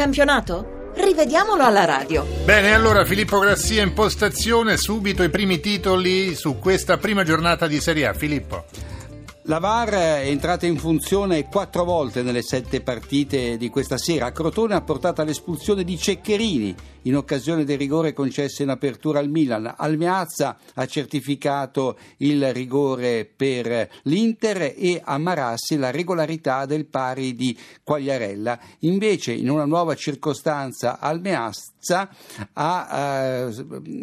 campionato? Rivediamolo alla radio. Bene, allora Filippo Grassia in postazione, subito i primi titoli su questa prima giornata di Serie A. Filippo. La VAR è entrata in funzione quattro volte nelle sette partite di questa sera. A Crotone ha portato all'espulsione di Ceccherini in occasione del rigore concesso in apertura al Milan. Almeazza ha certificato il rigore per l'Inter e a Marassi la regolarità del pari di Quagliarella. Invece, in una nuova circostanza, Almeazza ha eh,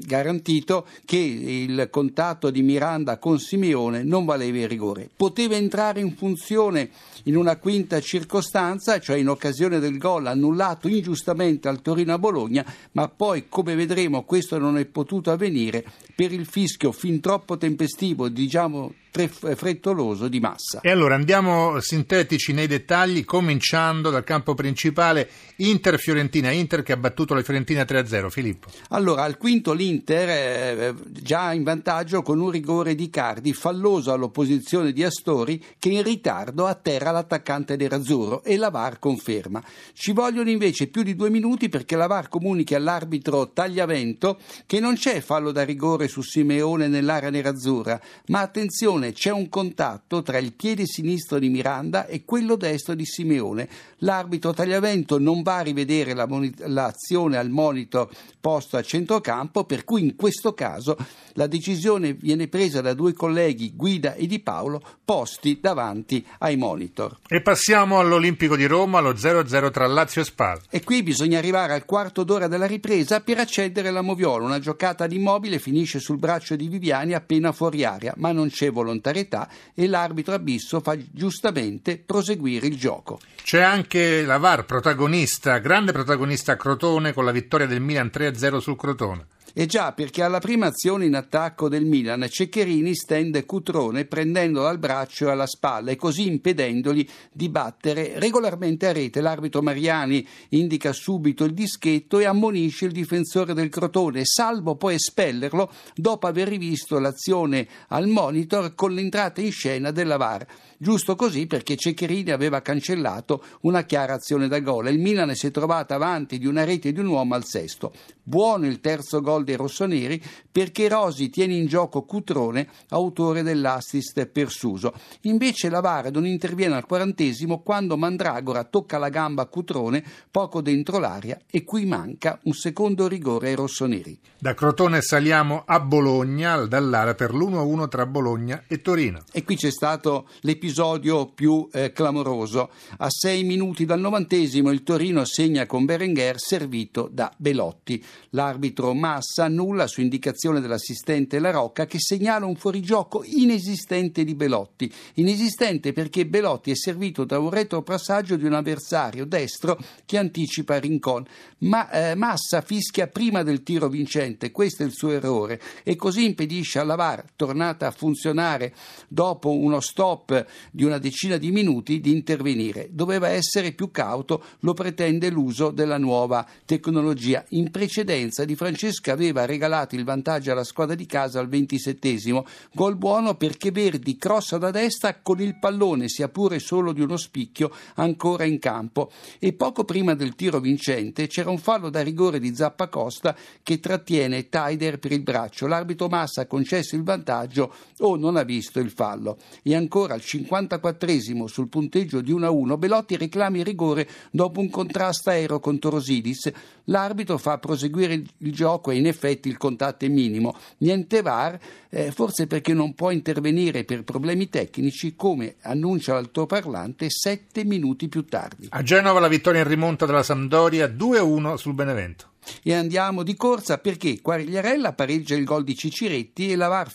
garantito che il contatto di Miranda con Simeone non valeva il rigore poteva entrare in funzione in una quinta circostanza, cioè in occasione del gol annullato ingiustamente al Torino a Bologna, ma poi, come vedremo, questo non è potuto avvenire per il fischio fin troppo tempestivo, diciamo frettoloso di massa. E allora andiamo sintetici nei dettagli, cominciando dal campo principale Inter-Fiorentina. Inter che ha battuto la Fiorentina 3-0. Filippo. Allora, al quinto l'Inter eh, già in vantaggio con un rigore di Cardi, falloso all'opposizione di Astori, che in ritardo atterra l'attaccante dell'Azzurro e la VAR conferma. Ci vogliono invece più di due minuti perché la VAR comunichi all'arbitro Tagliavento che non c'è fallo da rigore su Simeone nell'area nerazzurra, ma attenzione Attenzione, c'è un contatto tra il piede sinistro di Miranda e quello destro di Simeone. L'arbitro Tagliavento non va a rivedere la l'azione al monitor posto a centrocampo, per cui in questo caso la decisione viene presa da due colleghi, Guida e Di Paolo, posti davanti ai monitor. E passiamo all'Olimpico di Roma, allo 0-0 tra Lazio e Spal. E qui bisogna arrivare al quarto d'ora della ripresa per accedere alla Moviola. Una giocata ad immobile finisce sul braccio di Viviani appena fuori aria, ma non c'è volontà volontarietà e l'arbitro Abisso fa giustamente proseguire il gioco. C'è anche la VAR protagonista, grande protagonista Crotone con la vittoria del Milan 3-0 sul Crotone. E già perché alla prima azione in attacco del Milan Ceccherini stende Cutrone prendendolo al braccio e alla spalla e così impedendogli di battere regolarmente a rete. L'arbitro Mariani indica subito il dischetto e ammonisce il difensore del Crotone, salvo poi espellerlo dopo aver rivisto l'azione al monitor con l'entrata in scena della VAR. Giusto così perché Ceccherini aveva cancellato una chiara azione da gol e il Milan si è trovato avanti di una rete di un uomo al sesto. Buono il terzo gol dei rossoneri perché Rosi tiene in gioco Cutrone, autore dell'assist per Suso. Invece la VAR non interviene al quarantesimo quando Mandragora tocca la gamba a Cutrone poco dentro l'aria e qui manca un secondo rigore ai rossoneri. Da Crotone saliamo a Bologna, dall'area per l'1-1 tra Bologna e Torino. E qui c'è stato l'episodio più eh, clamoroso. A sei minuti dal novantesimo il Torino segna con Berenguer servito da Belotti. L'arbitro Massa annulla su indicazione dell'assistente La Rocca che segnala un fuorigioco inesistente di Belotti. Inesistente perché Belotti è servito da un retropassaggio di un avversario destro che anticipa Rincon. Ma eh, Massa fischia prima del tiro vincente, questo è il suo errore, e così impedisce alla VAR, tornata a funzionare dopo uno stop di una decina di minuti, di intervenire. Doveva essere più cauto, lo pretende l'uso della nuova tecnologia. In precedenza di Francesca aveva regalato il vantaggio alla squadra di casa al ventisettesimo. Gol buono perché Verdi crossa da destra con il pallone, sia pure solo di uno spicchio, ancora in campo. E poco prima del tiro vincente c'era un fallo da rigore di Zappacosta che trattiene Taider per il braccio. L'arbitro Massa ha concesso il vantaggio o non ha visto il fallo. E ancora al 54esimo sul punteggio di 1-1 Belotti reclama il rigore dopo un contrasto aereo con Torosidis. L'arbitro fa proseguire il gioco e in effetti il contatto è minimo. Niente VAR, eh, forse perché non può intervenire per problemi tecnici, come annuncia l'altoparlante sette minuti più tardi. A Genova la vittoria in rimonta della Sampdoria 2-1 sul Benevento. E andiamo di corsa perché Quagliarella pareggia il gol di Ciciretti e la VAR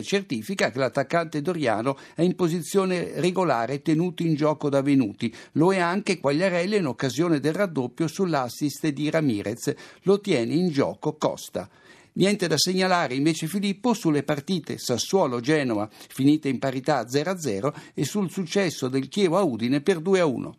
certifica che l'attaccante Doriano è in posizione regolare tenuto in gioco da Venuti. Lo è anche Quagliarella in occasione del raddoppio sull'assist di Ramirez. Lo tiene in gioco Costa. Niente da segnalare invece Filippo sulle partite Sassuolo-Genova finite in parità 0-0 e sul successo del Chievo a Udine per 2-1.